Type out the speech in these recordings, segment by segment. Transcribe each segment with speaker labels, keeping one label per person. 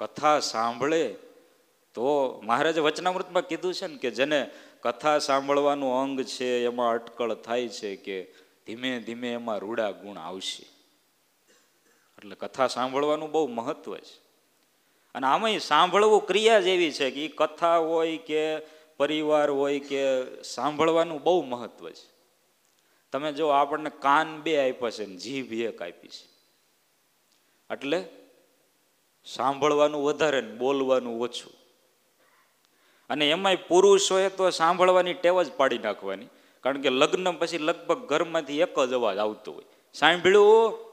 Speaker 1: કથા સાંભળે, તો મહારાજે વચનામૃતમાં કીધું છે ને કે જેને કથા સાંભળવાનું અંગ છે, એમાં અટકળ થાય છે કે ધીમે ધીમે એમાં રૂડા ગુણ આવશે. એટલે કથા સાંભળવાનું બહુ મહત્વ છે. અને આમાં સાંભળવું ક્રિયા જેવી છે કે એ કથા હોય કે પરિવાર હોય કે સાંભળવાનું બહુ મહત્વ છે. તમે જો આપણને કાન બે આપ્યા છે ને, જીભ એક આપી છે. એટલે સાંભળવાનું વધારે ને બોલવાનું ઓછું. અને એમાંય પુરુષોએ તો સાંભળવાની ટેવ જ પાડી નાખવાની. કારણ કે લગ્ન પછી લગભગ ઘરમાંથી એક જ અવાજ આવતો હોય. સાંભળ્યું?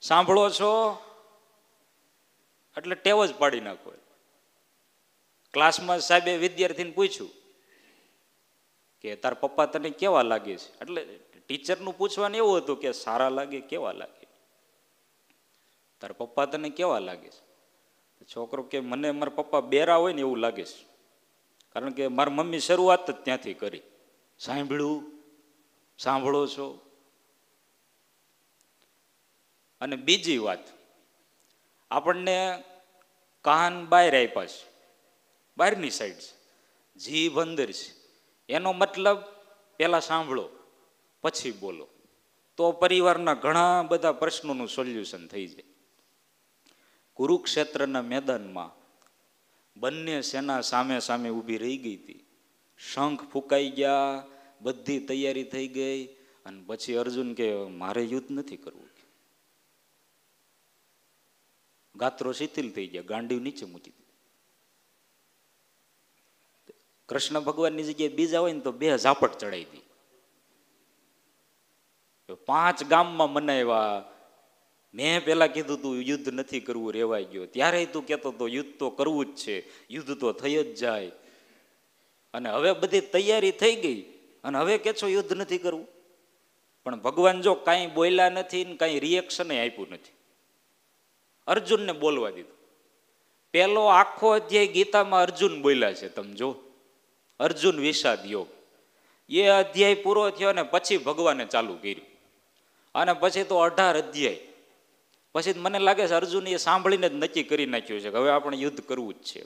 Speaker 1: સાંભળો છો? એટલે ટેવ જ પાડી નાખો. ક્લાસમાં સાહેબે વિદ્યાર્થીને પૂછ્યું કે તાર પપ્પા તને કેવા લાગે છે? એટલે ટીચરનું પૂછવાનું એવું હતું કે સારા લાગે, કેવા લાગે? તાર પપ્પા તને કેવા લાગે છે? છોકરો કે મને મારા પપ્પા બેરા હોય ને એવું લાગે છે. કારણ કે મારી મમ્મી શરૂઆત જ ત્યાંથી કરી. સાંભળ્યું, સાંભળો છો. અને બીજી વાત, આપણને કાન બહાર આપ્યા છે, બહારની સાઈડ છે, જીભ અંદર છે. એનો મતલબ પહેલાં સાંભળો, પછી બોલો. તો પરિવારના ઘણા બધા પ્રશ્નોનું સોલ્યુશન થઈ જાય. કુરુક્ષેત્રના મેદાનમાં બંને સેના સામે સામે ઊભી રહી ગઈ હતી. શંખ ફૂંકાઈ ગયા, બધી તૈયારી થઈ ગઈ અને પછી અર્જુન કે, મારે યુદ્ધ નથી કરવું. ગાત્રો શિથિલ થઈ ગયા ગાંડી નીચે મૂકી દીધી. કૃષ્ણ ભગવાનની જગ્યાએ બીજા હોય ને તો બે ઝાપટ ચડાવી દી. પાંચ ગામમાં મનાવ્યા મેં પહેલાં કીધું તું, યુદ્ધ નથી કરવું, રેવાઈ ગયો. ત્યારે તું કહેતો તો, યુદ્ધ તો કરવું જ છે, યુદ્ધ તો થઈ જ જાય. અને હવે બધી તૈયારી થઈ ગઈ. અને હવે કે છો, યુદ્ધ નથી કરવું? પણ ભગવાન જો કાંઈ બોલ્યા નથી ને કાંઈ રિએક્શન આપ્યું નથી. અર્જુનને બોલવા દીધું. પેલો આખો અધ્યાય ગીતામાં અર્જુન બોલ્યા છે, તમે જો અર્જુન વિષાદ યોગ. એ અધ્યાય પૂરો થયો ને પછી ભગવાને ચાલુ કર્યું. અને પછી તો અઢાર અધ્યાય. પછી મને લાગે છે અર્જુન એ સાંભળીને જ નક્કી કરી નાખ્યું છે કે હવે આપણે યુદ્ધ કરવું જ છે.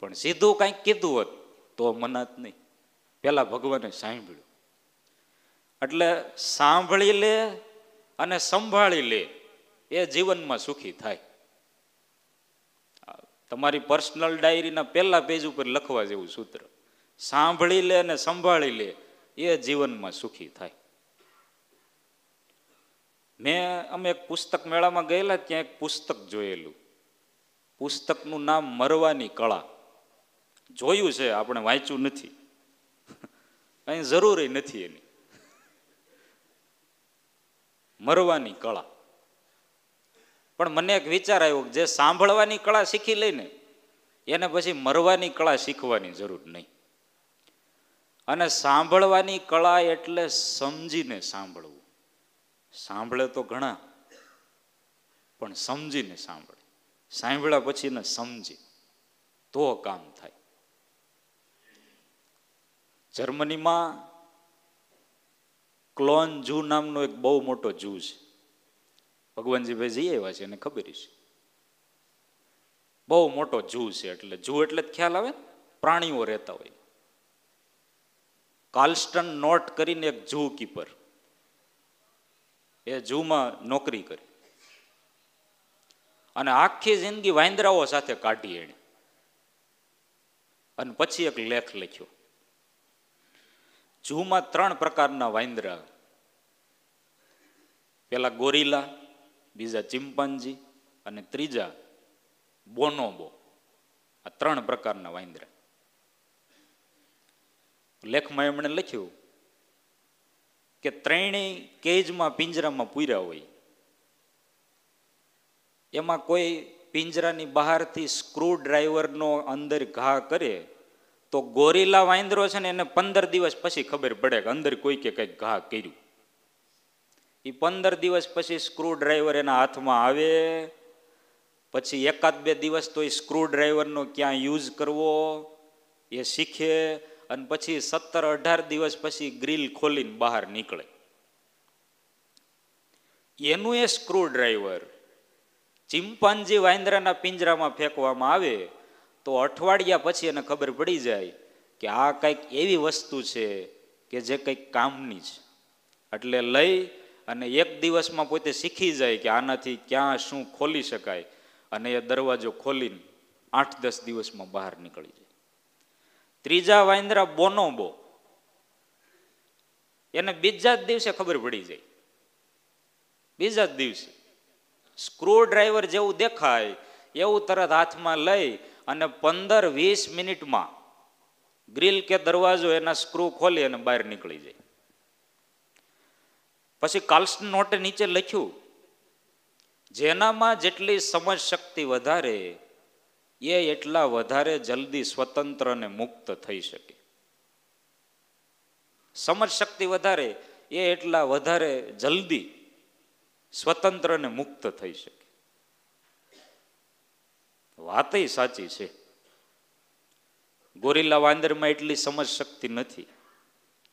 Speaker 1: પણ સીધું કાંઈક કીધું હોત તો મનાત નહીં. પેલા ભગવાને સાંભળ્યું. એટલે સાંભળી લે અને સંભાળી લે, એ જીવનમાં સુખી થાય. તમારી પર્સનલ ડાયરીના પહેલા પેજ ઉપર લખવા જેવું સૂત્ર. સાંભળી લે અને સંભાળી લે, એ જીવનમાં સુખી થાય. મેં અમે એક પુસ્તક મેળામાં ગયેલા ત્યાં એક પુસ્તક જોયેલું. પુસ્તકનું નામ મરવાની કળા. જોયું છે, આપણે વાંચ્યું નથી. કઈ જરૂર નથી એની. મરવાની કળા. પણ મને એક વિચાર આવ્યો જે સાંભળવાની કળા શીખી લઈને, એને પછી મરવાની કળા શીખવાની જરૂર નહીં. અને સાંભળવાની કળા એટલે સમજીને સાંભળવું. સાંભળે તો ઘણા, પણ સમજીને સાંભળે. સાંભળ્યા પછી ને સમજી. તો કામ થાય. જર્મનીમાં ક્લોન જૂ નામનો એક બહુ મોટો જૂ છે. ભગવાનજીભાઈ જઈ આવ્યા છે, એને ખબર છે. બહુ મોટો જૂ છે એટલે, જૂ એટલે જ ખ્યાલ આવે પ્રાણીઓ રહેતા હોય. કાલ્સ્ટન નોટ કરીને એક જૂ કીપર. એ જૂમાં નોકરી કરી. અને આખી જિંદગી વાંદરાઓ સાથે કાઢી એણે. અને પછી એક લેખ લખ્યો. જૂમાં ત્રણ પ્રકારના વાંદરા. પેલા ગોરીલા, બીજા ચિંપાંજી અને ત્રીજા બોનોબો. આ ત્રણ પ્રકારના વાંદરા. લેખમાં એમણે લખ્યું કે ત્રણેય કેજમાં પિંજરામાં પૂર્યા હોય. એમાં કોઈ પિંજરાની બહારથી સ્ક્રૂ ડ્રાઈવરનો અંદર ઘા કરે, તો ગોરીલા વાંદરો છે ને એને પંદર દિવસ પછી ખબર પડે કે અંદર કોઈ કે કંઈક ઘા કર્યું. એ પંદર દિવસ પછી સ્ક્રૂ ડ્રાઈવર એના હાથમાં આવે, પછી એકાદ બે દિવસ તો એ સ્ક્રૂ ડ્રાઈવરનો ક્યાં યુઝ કરવો, એ શીખે અને પછી સત્તર અઢાર દિવસ પછી ગ્રીલ ખોલીને બહાર નીકળે. એનું એ સ્ક્રૂ ડ્રાઈવર ચિમ્પાન્જી વાંદરાના પિંજરામાં ફેંકવામાં આવે તો અઠવાડિયા પછી એને ખબર પડી જાય કે આ કંઈક એવી વસ્તુ છે કે જે કંઈક કામની છે. એટલે લઈ અને એક દિવસમાં પોતે શીખી જાય કે આનાથી ક્યાં શું ખોલી શકાય અને એ દરવાજો ખોલીને આઠ દસ દિવસમાં બહાર નીકળી જાય. ત્રીજા વાંદરા બોનોબો એને બીજા જ દિવસે ખબર પડી જાય. બીજા જ દિવસે. સ્ક્રૂ ડ્રાઈવર જેવું દેખાય, એવું તરત હાથમાં લઈ અને પંદર વીસ મિનિટમાં ગ્રીલ કે દરવાજો એના સ્ક્રૂ ખોલી અને બહાર નીકળી જાય. પછી કાલ્સન નોટે નીચે લખ્યું, જેનામાં જેટલી સમજ શક્તિ વધારે એ એટલા વધારે જલ્દી સ્વતંત્ર અને મુક્ત થઈ શકે. સમજ શક્તિ વધારે, એ એટલા વધારે જલ્દી સ્વતંત્ર અને મુક્ત થઈ શકે. વાતય સાચી છે. ગોરીલા વાંદરમાં એટલી સમજ શક્તિ નથી.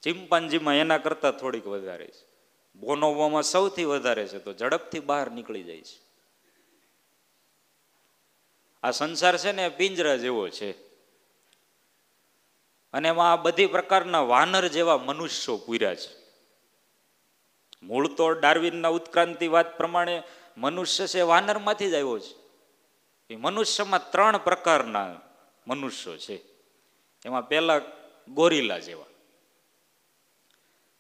Speaker 1: ચિમ્પાન્જીમાં એના કરતાં થોડીક વધારે છે. બોનોવામાં સૌથી વધારે છે તો ઝડપથી બહાર નીકળી જાય છે. આ સંસાર છે ને પિંજરા જેવો છે. અને એમાં આ બધી પ્રકારના વાનર જેવા મનુષ્યો પૂર્યા છે. મૂળ તો ડાર્વિનના ઉત્ક્રાંતિવાદ પ્રમાણે મનુષ્ય છે વાનરમાંથી જ આવ્યો છે. એ મનુષ્યમાં ત્રણ પ્રકારના મનુષ્યો છે. એમાં પહેલા ગોરીલા જેવા.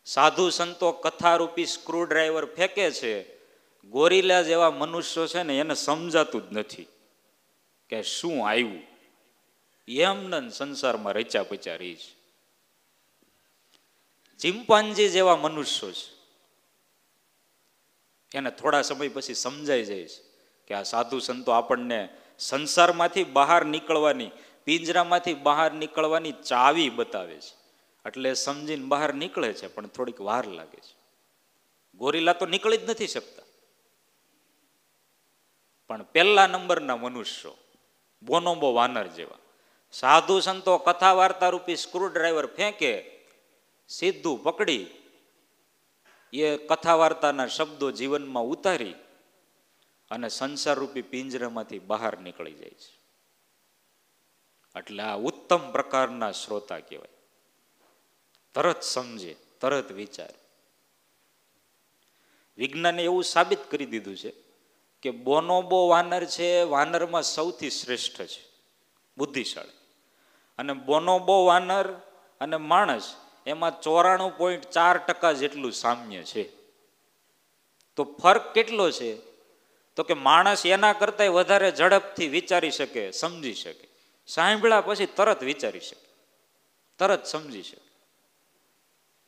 Speaker 1: સાધુ સંતો કથારૂપી સ્ક્રૂ ડ્રાઈવર ફેંકે છે. ગોરીલા જેવા મનુષ્યો છે ને એને સમજાતું જ નથી. કે શું આવ્યું એમને સંસારમાં રચ્યા પચ્યા રહી છે. ચિંપાંજી જેવા મનુષ્યો છે. એને થોડા સમય પછી સમજાઈ જાય છે કે આ સાધુ સંતો આપણને સંસારમાંથી બહાર નીકળવાની, પિંજરામાંથી બહાર નીકળવાની ચાવી બતાવે છે. એટલે સમજીને બહાર નીકળે છે, પણ થોડીક વાર લાગે છે. ગોરીલા તો નીકળી જ નથી શકતા. પણ પહેલા નંબરના મનુષ્યો બોનોબો વાનર જેવા. સાધુ સંતો કથા વાર્તા રૂપી સ્ક્રૂ ડ્રાઈવર ફેંકે, સીધું પકડી, એ કથા વાર્તાના શબ્દો જીવનમાં ઉતારી અને સંસાર રૂપી પિંજરામાંથી બહાર નીકળી જાય છે. એટલે આ ઉત્તમ પ્રકારના શ્રોતા કહેવાય. તરત સમજે, તરત વિચારે. વિજ્ઞાને એવું સાબિત કરી દીધું છે કે બોનોબો વાનર છે, વાનરમાં સૌથી શ્રેષ્ઠ છે, બુદ્ધિશાળી. અને બોનોબો વાનર અને માણસ, એમાં ચોરાણું પોઈન્ટ ચાર ટકા જેટલું સામ્ય છે. તો ફરક કેટલો છે? તો કે માણસ એના કરતાં વધારે ઝડપથી વિચારી શકે, સમજી શકે. સાંભળ્યા પછી તરત વિચારી શકે. તરત સમજી શકે.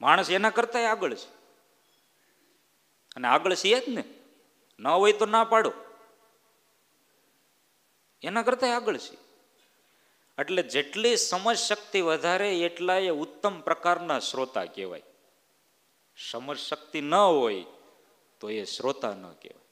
Speaker 1: માણસ એના કરતાં આગળ છે. અને આગળ છીએ જ ને. ન હોય તો ના પાડો. એના કરતા આગળ છે. એટલે જેટલી સમજ શક્તિ વધારે, એટલા એ ઉત્તમ પ્રકારના શ્રોતા કહેવાય. સમજ શક્તિ ન હોય તો એ શ્રોતા ન કહેવાય.